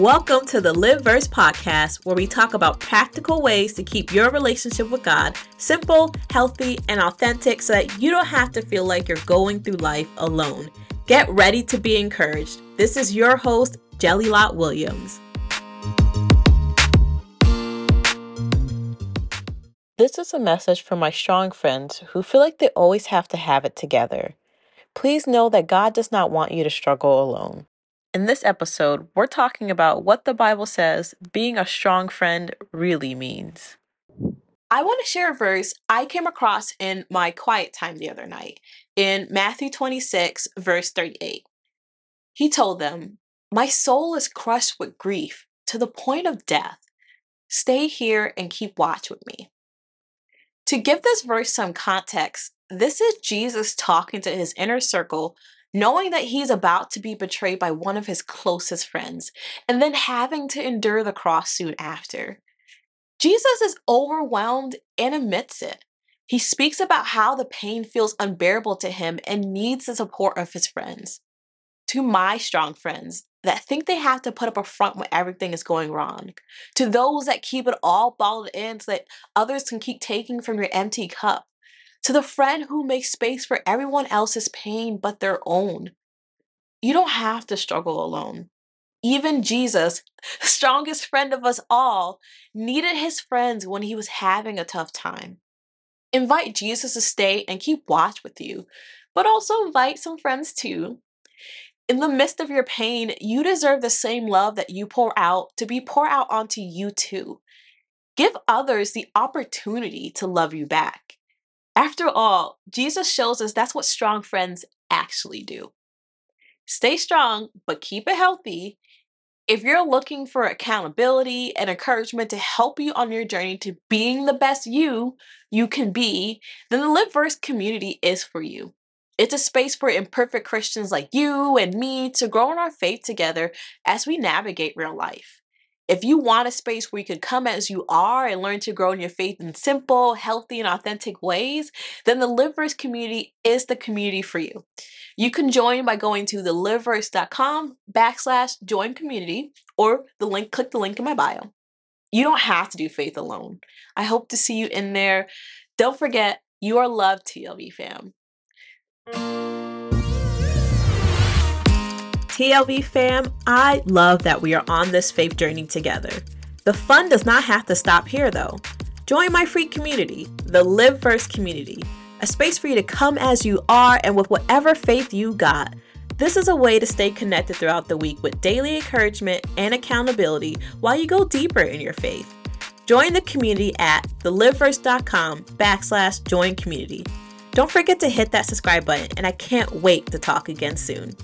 Welcome to the Lived Verse podcast, where we talk about practical ways to keep your relationship with God simple, healthy, and authentic so that you don't have to feel like you're going through life alone. Get ready to be encouraged. This is your host, Jelilat Williams. This is a message for my strong friends who feel like they always have to have it together. Please know that God does not want you to struggle alone. In this episode, we're talking about what the Bible says being a strong friend really means. I want to share a verse I came across in my quiet time the other night in Matthew 26, verse 38. He told them, My soul is crushed with grief to the point of death. Stay here and keep watch with me. To give this verse some context, this is Jesus talking to his inner circle, knowing that he's about to be betrayed by one of his closest friends, and then having to endure the cross soon after. Jesus is overwhelmed and admits it. He speaks about how the pain feels unbearable to him and needs the support of his friends. To my strong friends, that think they have to put up a front when everything is going wrong, to those that keep it all bottled in so that others can keep taking from your empty cup, to the friend who makes space for everyone else's pain but their own. You don't have to struggle alone. Even Jesus, strongest friend of us all, needed his friends when he was having a tough time. Invite Jesus to stay and keep watch with you, but also invite some friends too in the midst of your pain, you deserve the same love that you pour out to be poured out onto you too. Give others the opportunity to love you back. After all, Jesus shows us that's what strong friends actually do. Stay strong, but keep it healthy. If you're looking for accountability and encouragement to help you on your journey to being the best you you can be, then the Lived Verse community is for you. It's a space for imperfect Christians like you and me to grow in our faith together as we navigate real life. If you want a space where you can come as you are and learn to grow in your faith in simple, healthy, and authentic ways, then the Lived Verse community is the community for you. You can join by going to thelivedverse.com backslash join community or the link, click the link in my bio. You don't have to do faith alone. I hope to see you in there. Don't forget, you are loved, TLV fam. TLV fam, I love that we are on this faith journey together. The fun does not have to stop here though. Join my free community, the Lived Verse community, a space for you to come as you are and with whatever faith you got. This is a way to stay connected throughout the week with daily encouragement and accountability while you go deeper in your faith. Join the community at thelivedverse.com backslash join community. Don't forget to hit that subscribe button, and I can't wait to talk again soon.